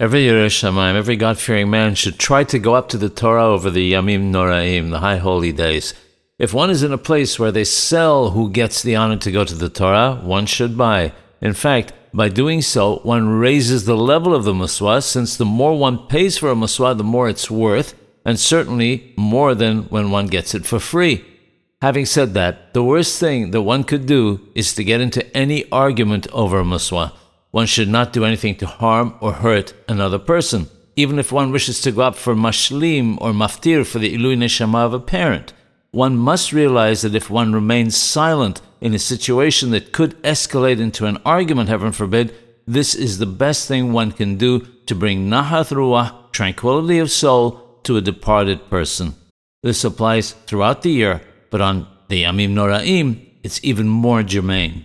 Every Yerei Shamayim, every God-fearing man should try to go up to the Torah over the Yamim Noraim, the high holy days. If one is in a place where they sell who gets the honor to go to the Torah, one should buy. In fact, by doing so, one raises the level of the miswa, since the more one pays for a miswa, the more it's worth, and certainly more than when one gets it for free. Having said that, the worst thing that one could do is to get into any argument over a miswa. One should not do anything to harm or hurt another person, even if one wishes to go up for mashlim or maftir for the ilui neshama of a parent. One must realize that if one remains silent in a situation that could escalate into an argument, heaven forbid, this is the best thing one can do to bring nahat ruah, tranquility of soul, to a departed person. This applies throughout the year, but on the Yamim Noraim, it's even more germane.